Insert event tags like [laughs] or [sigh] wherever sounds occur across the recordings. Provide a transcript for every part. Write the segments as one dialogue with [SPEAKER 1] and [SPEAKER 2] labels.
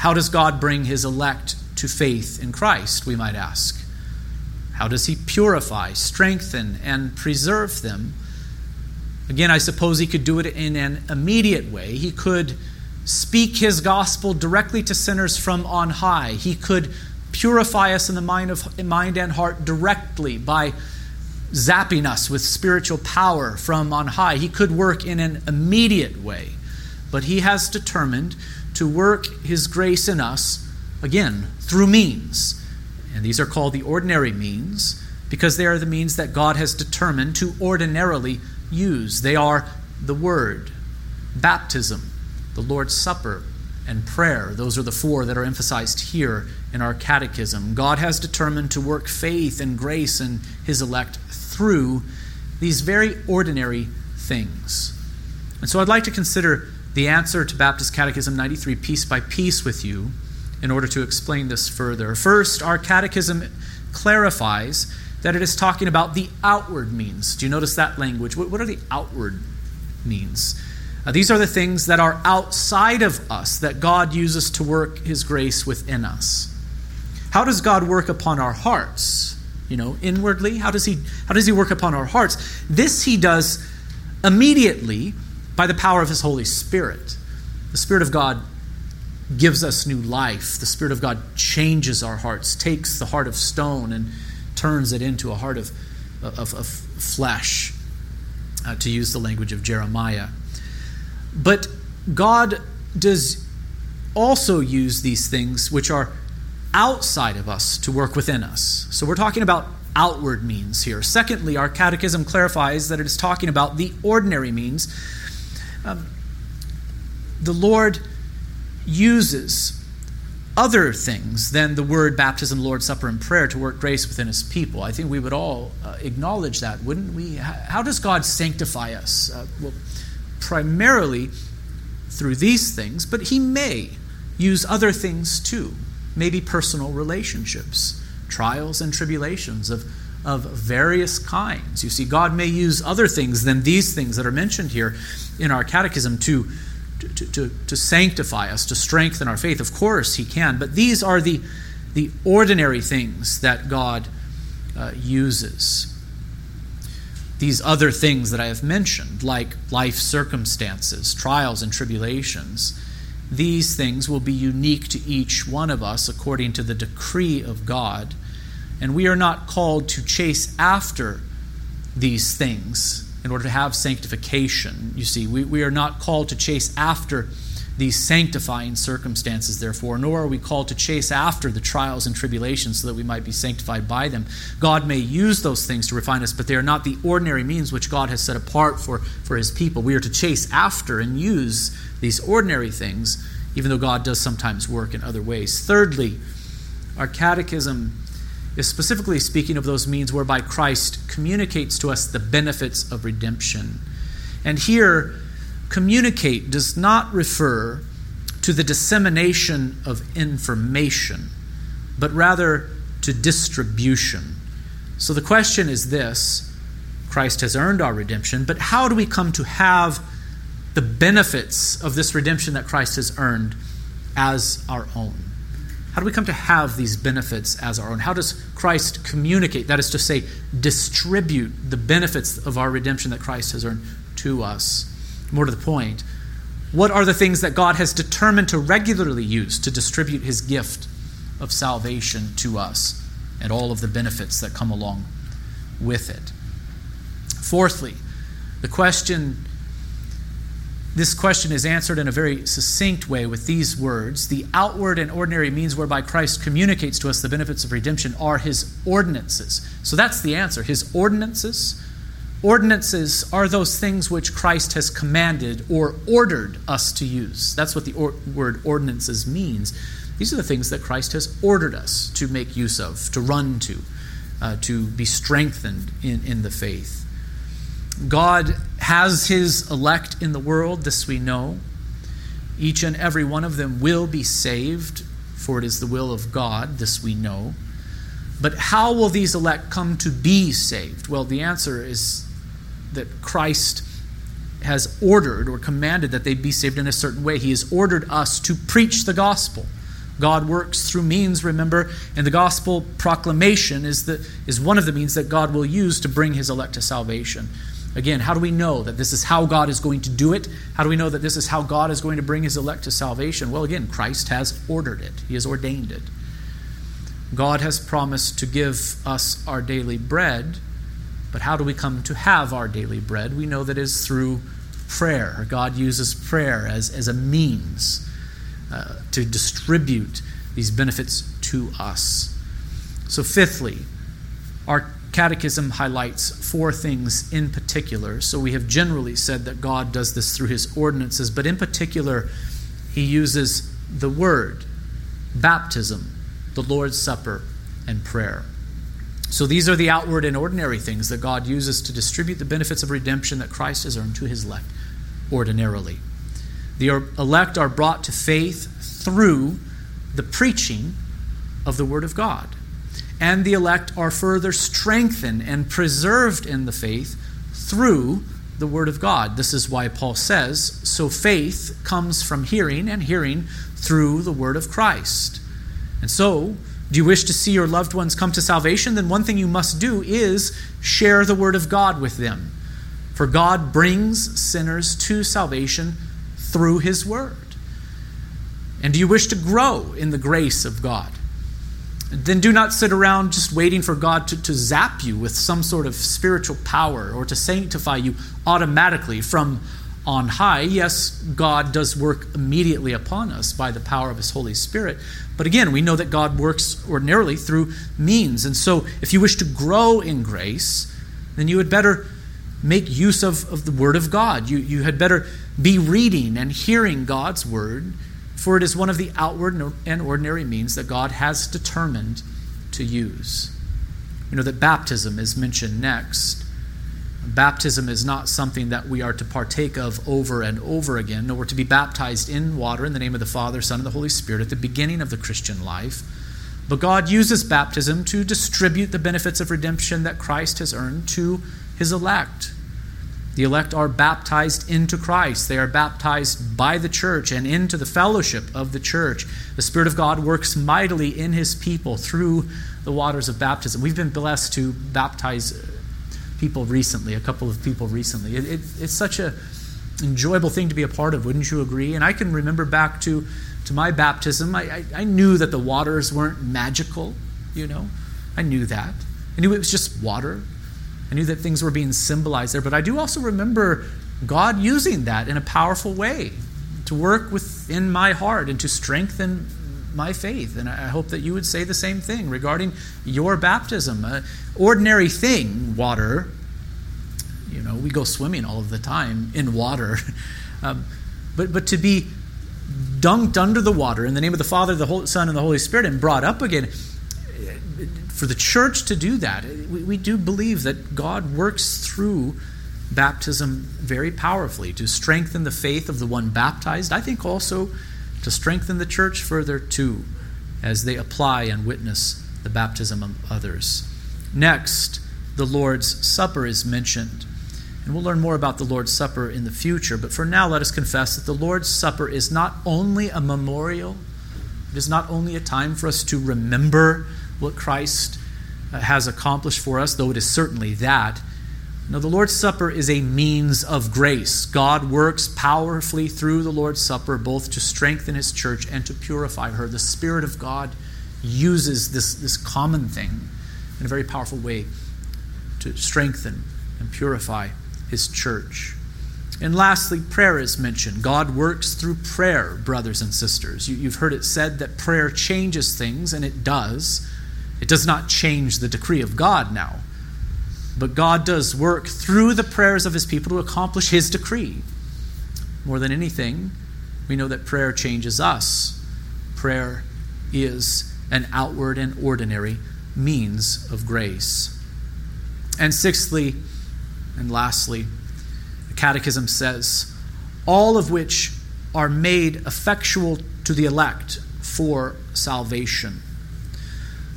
[SPEAKER 1] How does God bring his elect to faith in Christ, we might ask? How does he purify, strengthen, and preserve them? Again, I suppose he could do it in an immediate way. He could speak his gospel directly to sinners from on high. He could purify us in the mind, of, mind and heart directly by zapping us with spiritual power from on high. He could work in an immediate way, but he has determined to work his grace in us, again, through means. And these are called the ordinary means because they are the means that God has determined to ordinarily use. They are the Word, baptism, the Lord's Supper, and prayer. Those are the four that are emphasized here in our catechism. God has determined to work faith and grace in his elect through these very ordinary things. And so I'd like to consider the answer to Baptist Catechism 93 piece by piece with you in order to explain this further. First, our catechism clarifies that it is talking about the outward means. Do you notice that language? What, are the outward means? Uh, these are the things that are outside of us that God uses to work His grace within us. How does God work upon our hearts? You know, inwardly, how does He how does He work upon our hearts? This He does immediately by the power of His Holy Spirit. The Spirit of God gives us new life. The Spirit of God changes our hearts, takes the heart of stone and turns it into a heart of, of, of flesh, uh, to use the language of Jeremiah. But God does also use these things which are outside of us to work within us. So we're talking about outward means here. Secondly, our catechism clarifies that it is talking about the ordinary means. Um, the Lord uses other things than the word baptism, Lord's Supper, and prayer to work grace within his people. I think we would all uh, acknowledge that, wouldn't we? How does God sanctify us? Uh, well, primarily through these things, but he may use other things too, maybe personal relationships, trials and tribulations of, of various kinds. You see, God may use other things than these things that are mentioned here in our catechism to, to, to, to sanctify us, to strengthen our faith. Of course, he can, but these are the, the ordinary things that God uh, uses these other things that I have mentioned, like life circumstances, trials, and tribulations, these things will be unique to each one of us according to the decree of God. And we are not called to chase after these things in order to have sanctification. You see, we, we are not called to chase after these sanctifying circumstances, therefore, nor are we called to chase after the trials and tribulations so that we might be sanctified by them. God may use those things to refine us, but they are not the ordinary means which God has set apart for, for his people. We are to chase after and use these ordinary things, even though God does sometimes work in other ways. Thirdly, our catechism is specifically speaking of those means whereby Christ communicates to us the benefits of redemption. And here, communicate does not refer to the dissemination of information, but rather to distribution. So the question is this Christ has earned our redemption, but how do we come to have the benefits of this redemption that Christ has earned as our own? How do we come to have these benefits as our own? How does Christ communicate, that is to say, distribute the benefits of our redemption that Christ has earned to us? More to the point, what are the things that God has determined to regularly use to distribute his gift of salvation to us and all of the benefits that come along with it? Fourthly, the question this question is answered in a very succinct way with these words The outward and ordinary means whereby Christ communicates to us the benefits of redemption are his ordinances. So that's the answer. His ordinances Ordinances are those things which Christ has commanded or ordered us to use. That's what the or- word ordinances means. These are the things that Christ has ordered us to make use of, to run to, uh, to be strengthened in, in the faith. God has his elect in the world, this we know. Each and every one of them will be saved, for it is the will of God, this we know. But how will these elect come to be saved? Well, the answer is that Christ has ordered or commanded that they be saved in a certain way. He has ordered us to preach the gospel. God works through means, remember, and the gospel proclamation is, the, is one of the means that God will use to bring his elect to salvation. Again, how do we know that this is how God is going to do it? How do we know that this is how God is going to bring his elect to salvation? Well, again, Christ has ordered it, he has ordained it. God has promised to give us our daily bread, but how do we come to have our daily bread? We know that is through prayer. God uses prayer as, as a means uh, to distribute these benefits to us. So, fifthly, our catechism highlights four things in particular. So, we have generally said that God does this through his ordinances, but in particular, he uses the word, baptism, the Lord's Supper, and prayer. So, these are the outward and ordinary things that God uses to distribute the benefits of redemption that Christ has earned to his elect ordinarily. The er, elect are brought to faith through the preaching of the Word of God. And the elect are further strengthened and preserved in the faith through the Word of God. This is why Paul says, So faith comes from hearing, and hearing through the Word of Christ. And so, do you wish to see your loved ones come to salvation? Then one thing you must do is share the Word of God with them. For God brings sinners to salvation through His Word. And do you wish to grow in the grace of God? Then do not sit around just waiting for God to, to zap you with some sort of spiritual power or to sanctify you automatically from on high. Yes, God does work immediately upon us by the power of His Holy Spirit. But again, we know that God works ordinarily through means. And so, if you wish to grow in grace, then you had better make use of, of the Word of God. You, you had better be reading and hearing God's Word, for it is one of the outward and ordinary means that God has determined to use. You know that baptism is mentioned next. Baptism is not something that we are to partake of over and over again. No, we're to be baptized in water in the name of the Father, Son, and the Holy Spirit at the beginning of the Christian life. But God uses baptism to distribute the benefits of redemption that Christ has earned to his elect. The elect are baptized into Christ. They are baptized by the church and into the fellowship of the church. The Spirit of God works mightily in His people through the waters of baptism. We've been blessed to baptize uh, people recently, a couple of people recently. It, it, it's such an enjoyable thing to be a part of, wouldn't you agree? And I can remember back to, to my baptism, I, I, I knew that the waters weren't magical, you know. I knew that. I knew it was just water. I knew that things were being symbolized there, but I do also remember God using that in a powerful way to work within my heart and to strengthen my faith. And I hope that you would say the same thing regarding your baptism. Uh, ordinary thing, water. You know, we go swimming all of the time in water. [laughs] um, but, but to be dunked under the water in the name of the Father, the Son, and the Holy Spirit and brought up again, for the church to do that, we, we do believe that God works through baptism very powerfully to strengthen the faith of the one baptized. I think also to strengthen the church further too as they apply and witness the baptism of others. Next, the Lord's Supper is mentioned. And we'll learn more about the Lord's Supper in the future, but for now, let us confess that the Lord's Supper is not only a memorial, it is not only a time for us to remember what Christ uh, has accomplished for us, though it is certainly that. No, the Lord's Supper is a means of grace. God works powerfully through the Lord's Supper both to strengthen His church and to purify her. The Spirit of God uses this, this common thing in a very powerful way to strengthen and purify His church. And lastly, prayer is mentioned. God works through prayer, brothers and sisters. You, have heard it said that prayer changes things, and it does. It does not change the decree of God now. But God does work through the prayers of his people to accomplish his decree. More than anything, we know that prayer changes us. Prayer is an outward and ordinary means of grace. And sixthly, and lastly, the Catechism says, all of which are made effectual to the elect for salvation.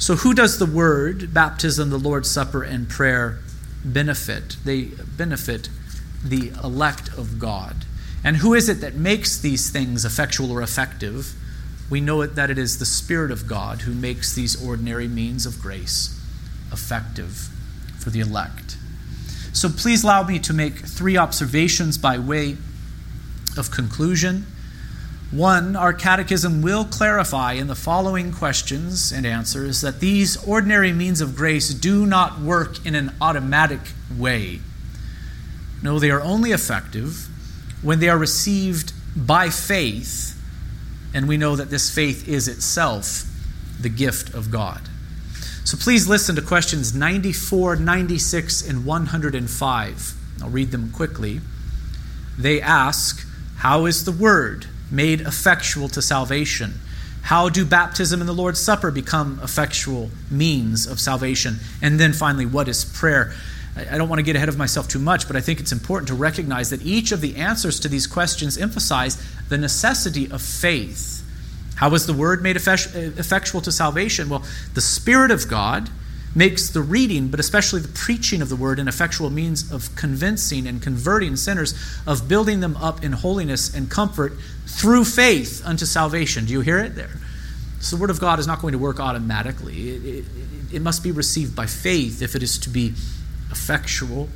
[SPEAKER 1] So, who does the word, baptism, the Lord's Supper, and prayer benefit? They benefit the elect of God. And who is it that makes these things effectual or effective? we know it, that it is the Spirit of God who makes these ordinary means of grace effective for the elect. So please allow me to make three observations by way of conclusion. One, our catechism will clarify in the following questions and answers that these ordinary means of grace do not work in an automatic way. No, they are only effective when they are received by faith, and we know that this faith is itself the gift of God. So please listen to questions 94, 96, and 105. I'll read them quickly. They ask, How is the Word? Made effectual to salvation? How do baptism and the Lord's Supper become effectual means of salvation? And then finally, what is prayer? I don't want to get ahead of myself too much, but I think it's important to recognize that each of the answers to these questions emphasize the necessity of faith. How was the word made effectual to salvation? Well, the Spirit of God makes the reading, but especially the preaching of the word, an effectual means of convincing and converting sinners, of building them up in holiness and comfort through faith unto salvation. Do you hear it there? So the word of God is not going to work automatically. It, it, it must be received by faith if it is to be effectual.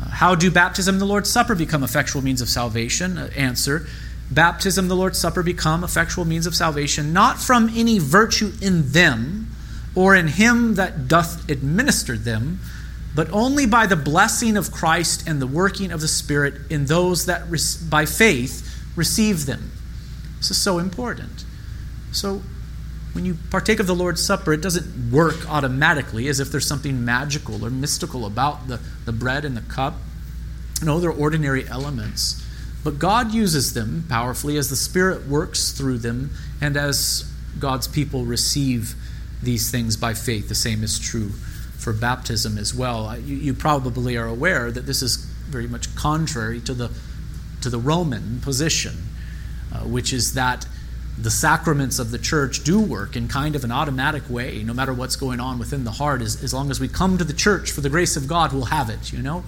[SPEAKER 1] Uh, how do baptism and the Lord's Supper become effectual means of salvation? Uh, answer Baptism, the Lord's Supper become effectual means of salvation, not from any virtue in them or in him that doth administer them, but only by the blessing of Christ and the working of the Spirit in those that by faith receive them. This is so important. So, when you partake of the Lord's Supper, it doesn't work automatically as if there's something magical or mystical about the, the bread and the cup. No, they're ordinary elements. But God uses them powerfully as the Spirit works through them and as God's people receive these things by faith. The same is true for baptism as well. You, you, probably are aware that this is very much contrary to the, to the Roman position, uh, which is that the sacraments of the church do work in kind of an automatic way, no matter what's going on within the heart. As, as long as we come to the church for the grace of God, we'll have it, you know?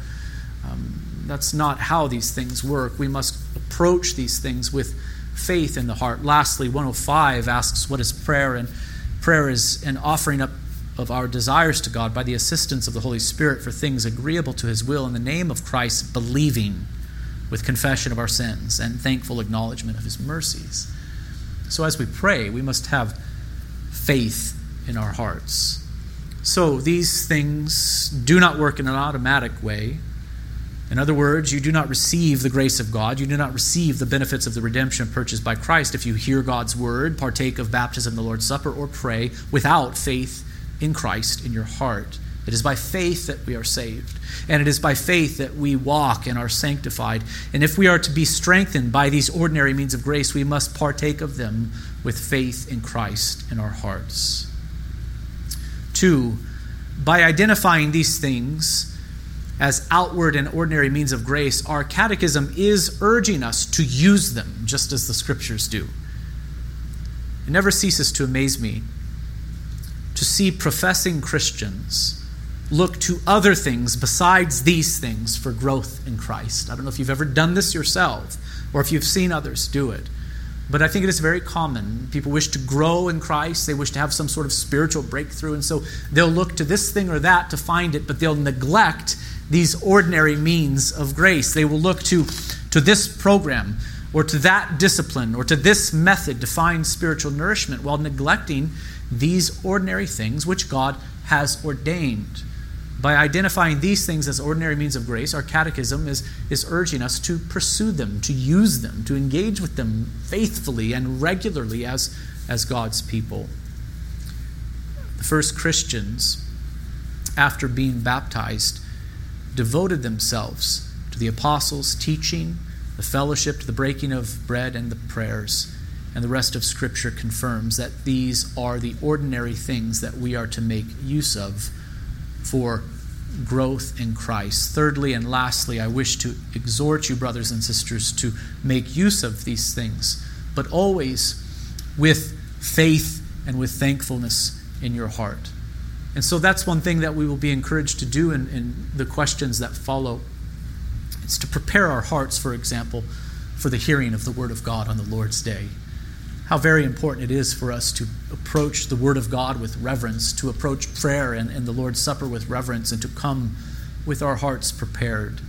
[SPEAKER 1] Um, that's not how these things work. We must approach these things with faith in the heart. Lastly, 105 asks, What is prayer? And Prayer is an offering up of our desires to God by the assistance of the Holy Spirit for things agreeable to His will in the name of Christ, believing with confession of our sins and thankful acknowledgement of His mercies. So, as we pray, we must have faith in our hearts. So, these things do not work in an automatic way. In other words, you do not receive the grace of God. You do not receive the benefits of the redemption purchased by Christ if you hear God's word, partake of baptism, the Lord's Supper, or pray without faith in Christ in your heart. It is by faith that we are saved. And it is by faith that we walk and are sanctified. And if we are to be strengthened by these ordinary means of grace, we must partake of them with faith in Christ in our hearts. Two, by identifying these things, as outward and ordinary means of grace, our catechism is urging us to use them just as the scriptures do. It never ceases to amaze me to see professing Christians look to other things besides these things for growth in Christ. I don't know if you've ever done this yourself or if you've seen others do it. But I think it is very common. People wish to grow in Christ. They wish to have some sort of spiritual breakthrough. And so they'll look to this thing or that to find it, but they'll neglect these ordinary means of grace. They will look to, to this program or to that discipline or to this method to find spiritual nourishment while neglecting these ordinary things which God has ordained. By identifying these things as ordinary means of grace, our catechism is, is urging us to pursue them, to use them, to engage with them faithfully and regularly as, as God's people. The first Christians, after being baptized, devoted themselves to the apostles' teaching, the fellowship, to the breaking of bread, and the prayers. And the rest of Scripture confirms that these are the ordinary things that we are to make use of for growth in Christ. Thirdly and lastly, I wish to exhort you, brothers and sisters, to make use of these things, but always with faith and with thankfulness in your heart. And so that's one thing that we will be encouraged to do in, in the questions that follow. It's to prepare our hearts, for example, for the hearing of the Word of God on the Lord's day. how very important it is for us to approach the Word of God with reverence, to approach prayer and, and the Lord's Supper with reverence, and to come with our hearts prepared.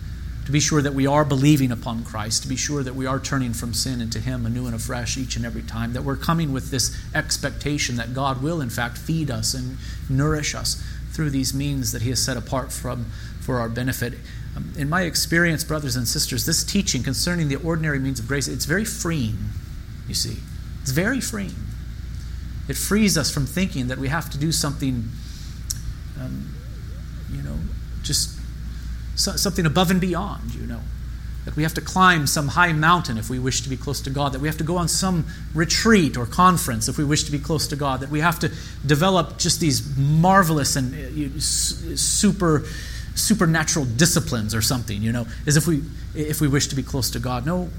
[SPEAKER 1] To be sure that we are believing upon Christ, to be sure that we are turning from sin into Him anew and afresh each and every time, that we're coming with this expectation that God will, in fact, feed us and nourish us through these means that He has set apart from, for our benefit. Um, in my experience, brothers and sisters, this teaching concerning the ordinary means of grace, it's very freeing, you see. It's very freeing. It frees us from thinking that we have to do something, um, you know, just so, something above and beyond, you know. That we have to climb some high mountain if we wish to be close to God. That we have to go on some retreat or conference if we wish to be close to God. That we have to develop just these marvelous and uh, super supernatural disciplines or something, you know, as if we if we wish to be close to God. No,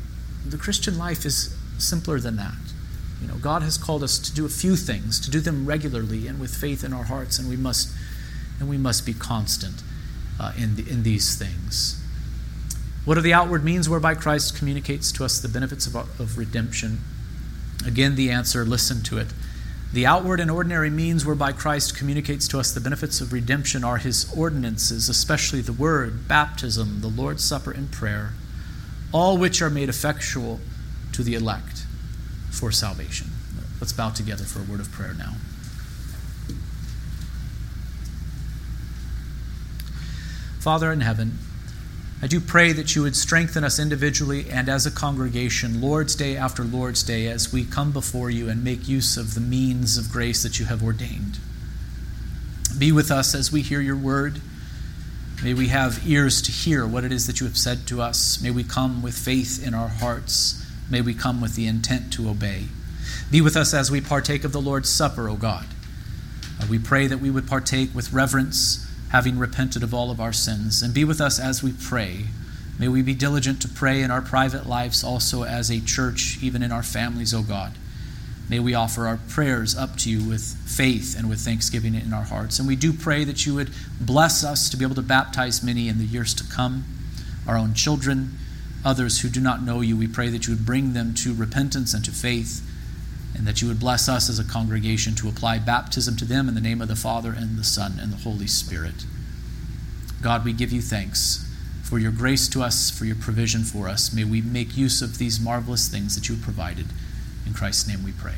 [SPEAKER 1] the Christian life is simpler than that. You know, God has called us to do a few things, to do them regularly and with faith in our hearts, and we must, and we must be constant uh, in, the, in these things. What are the outward means whereby Christ communicates to us the benefits of, of redemption? Again, the answer listen to it. The outward and ordinary means whereby Christ communicates to us the benefits of redemption are his ordinances, especially the word, baptism, the Lord's Supper, and prayer, all which are made effectual to the elect for salvation. Let's bow together for a word of prayer now. Father in heaven, I do pray that you would strengthen us individually and as a congregation, Lord's Day after Lord's Day, as we come before you and make use of the means of grace that you have ordained. Be with us as we hear your word. May we have ears to hear what it is that you have said to us. May we come with faith in our hearts May we come with the intent to obey. Be with us as we partake of the Lord's Supper, O God. Uh, we pray that we would partake with reverence, having repented of all of our sins. And be with us as we pray. May we be diligent to pray in our private lives, also as a church, even in our families, O God. May we offer our prayers up to you with faith and with thanksgiving in our hearts. And we do pray that you would bless us to be able to baptize many in the years to come, our own children others who do not know you. We pray that you would bring them to repentance and to faith, and that you would bless us as a congregation to apply baptism to them in the name of the Father, and the Son, and the Holy Spirit. God, we give you thanks for your grace to us, for your provision for us. May we make use of these marvelous things that you have provided. In Christ's name we pray.